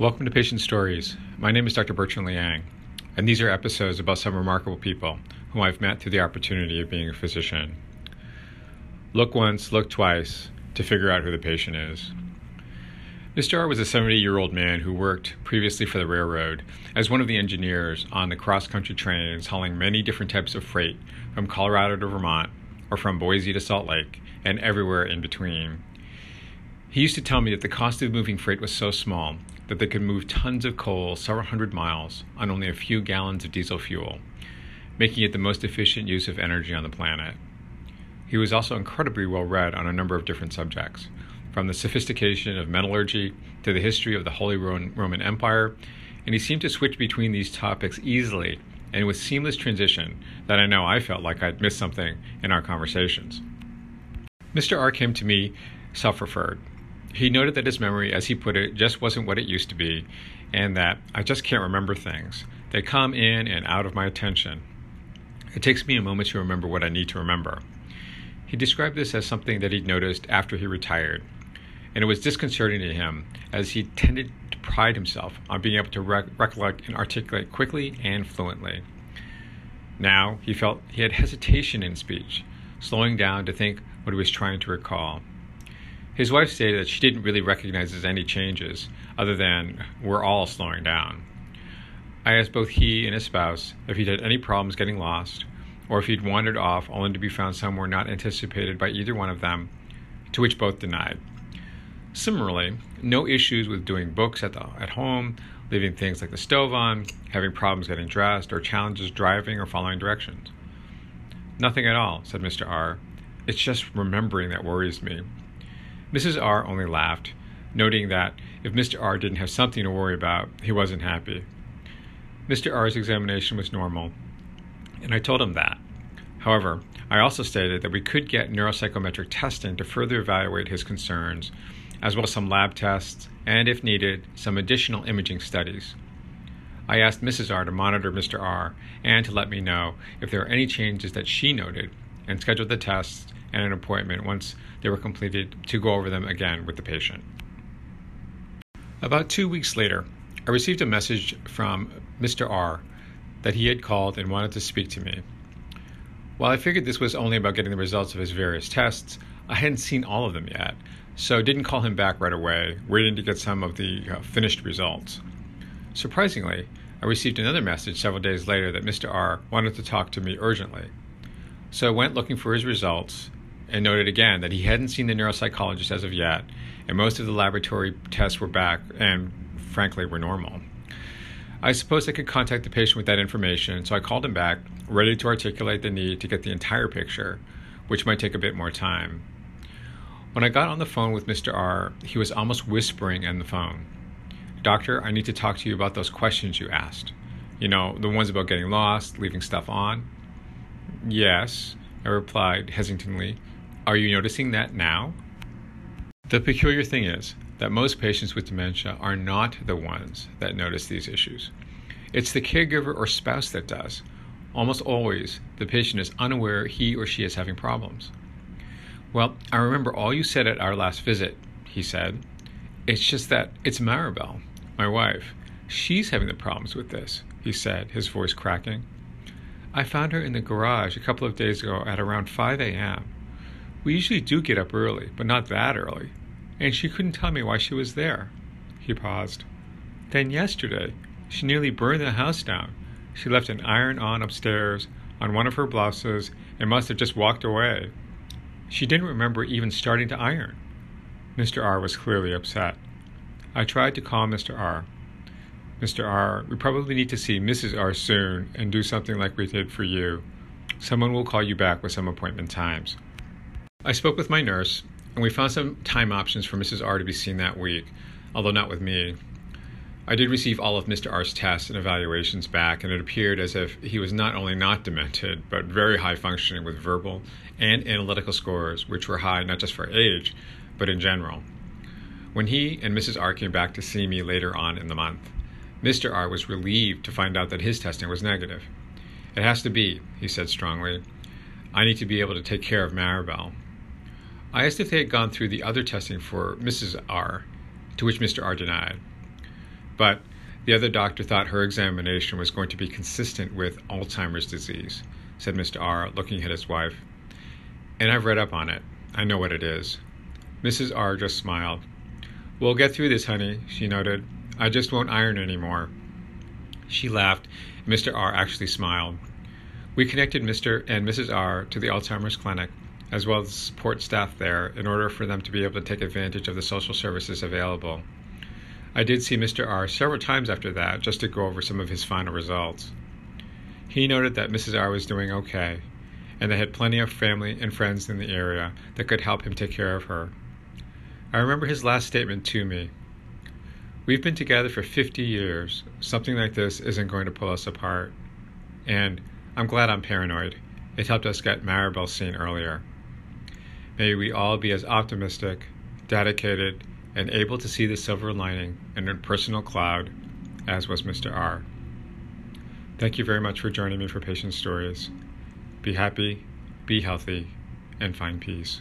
Welcome to Patient Stories. My name is Dr. Bertrand Liang, and these are episodes about some remarkable people whom I've met through the opportunity of being a physician. Look once, look twice to figure out who the patient is. Mr. R was a 70 year old man who worked previously for the railroad as one of the engineers on the cross country trains hauling many different types of freight from Colorado to Vermont or from Boise to Salt Lake and everywhere in between. He used to tell me that the cost of moving freight was so small that they could move tons of coal several hundred miles on only a few gallons of diesel fuel, making it the most efficient use of energy on the planet. He was also incredibly well read on a number of different subjects, from the sophistication of metallurgy to the history of the Holy Roman Empire, and he seemed to switch between these topics easily and with seamless transition that I know I felt like I'd missed something in our conversations. Mr. R came to me self referred he noted that his memory, as he put it, just wasn't what it used to be, and that I just can't remember things. They come in and out of my attention. It takes me a moment to remember what I need to remember. He described this as something that he'd noticed after he retired, and it was disconcerting to him as he tended to pride himself on being able to rec- recollect and articulate quickly and fluently. Now he felt he had hesitation in speech, slowing down to think what he was trying to recall. His wife stated that she didn't really recognize any changes, other than we're all slowing down. I asked both he and his spouse if he'd had any problems getting lost, or if he'd wandered off only to be found somewhere not anticipated by either one of them, to which both denied. Similarly, no issues with doing books at, the, at home, leaving things like the stove on, having problems getting dressed, or challenges driving or following directions. Nothing at all, said Mr. R. It's just remembering that worries me. Mrs. R only laughed, noting that if Mr. R didn't have something to worry about, he wasn't happy. Mr. R's examination was normal, and I told him that. However, I also stated that we could get neuropsychometric testing to further evaluate his concerns, as well as some lab tests, and if needed, some additional imaging studies. I asked Mrs. R to monitor Mr. R and to let me know if there were any changes that she noted and scheduled the tests and an appointment once they were completed to go over them again with the patient. About two weeks later, I received a message from Mr. R that he had called and wanted to speak to me. While I figured this was only about getting the results of his various tests, I hadn't seen all of them yet, so didn't call him back right away, waiting to get some of the uh, finished results. Surprisingly, I received another message several days later that Mr. R wanted to talk to me urgently. So I went looking for his results and noted again that he hadn't seen the neuropsychologist as of yet, and most of the laboratory tests were back and, frankly, were normal. I suppose I could contact the patient with that information, so I called him back, ready to articulate the need to get the entire picture, which might take a bit more time. When I got on the phone with Mr. R, he was almost whispering in the phone. Doctor, I need to talk to you about those questions you asked. You know, the ones about getting lost, leaving stuff on. Yes, I replied hesitantly, are you noticing that now? The peculiar thing is that most patients with dementia are not the ones that notice these issues. It's the caregiver or spouse that does. Almost always, the patient is unaware he or she is having problems. Well, I remember all you said at our last visit, he said. It's just that it's Maribel, my wife. She's having the problems with this, he said, his voice cracking. I found her in the garage a couple of days ago at around 5 a.m. We usually do get up early, but not that early. And she couldn't tell me why she was there. He paused. Then yesterday, she nearly burned the house down. She left an iron on upstairs on one of her blouses and must have just walked away. She didn't remember even starting to iron. Mr. R was clearly upset. I tried to calm Mr. R. Mr. R, we probably need to see Mrs. R soon and do something like we did for you. Someone will call you back with some appointment times. I spoke with my nurse, and we found some time options for Mrs. R to be seen that week, although not with me. I did receive all of Mr. R's tests and evaluations back, and it appeared as if he was not only not demented, but very high functioning with verbal and analytical scores, which were high not just for age, but in general. When he and Mrs. R came back to see me later on in the month, Mr. R was relieved to find out that his testing was negative. It has to be, he said strongly. I need to be able to take care of Maribel. I asked if they had gone through the other testing for Mrs. R, to which Mr. R denied. but the other doctor thought her examination was going to be consistent with Alzheimer's disease, said Mr. R., looking at his wife. And I've read up on it. I know what it is. Mrs. R. just smiled. We'll get through this, honey, she noted. I just won't iron anymore. She laughed, Mr. R. actually smiled. We connected Mr. and Mrs. R. to the Alzheimer's clinic, as well as support staff there, in order for them to be able to take advantage of the social services available. I did see Mr. R. several times after that just to go over some of his final results. He noted that Mrs. R. was doing okay, and they had plenty of family and friends in the area that could help him take care of her. I remember his last statement to me. We've been together for 50 years. Something like this isn't going to pull us apart. And I'm glad I'm paranoid. It helped us get Maribel seen earlier. May we all be as optimistic, dedicated, and able to see the silver lining in a personal cloud as was Mr. R. Thank you very much for joining me for Patient Stories. Be happy, be healthy, and find peace.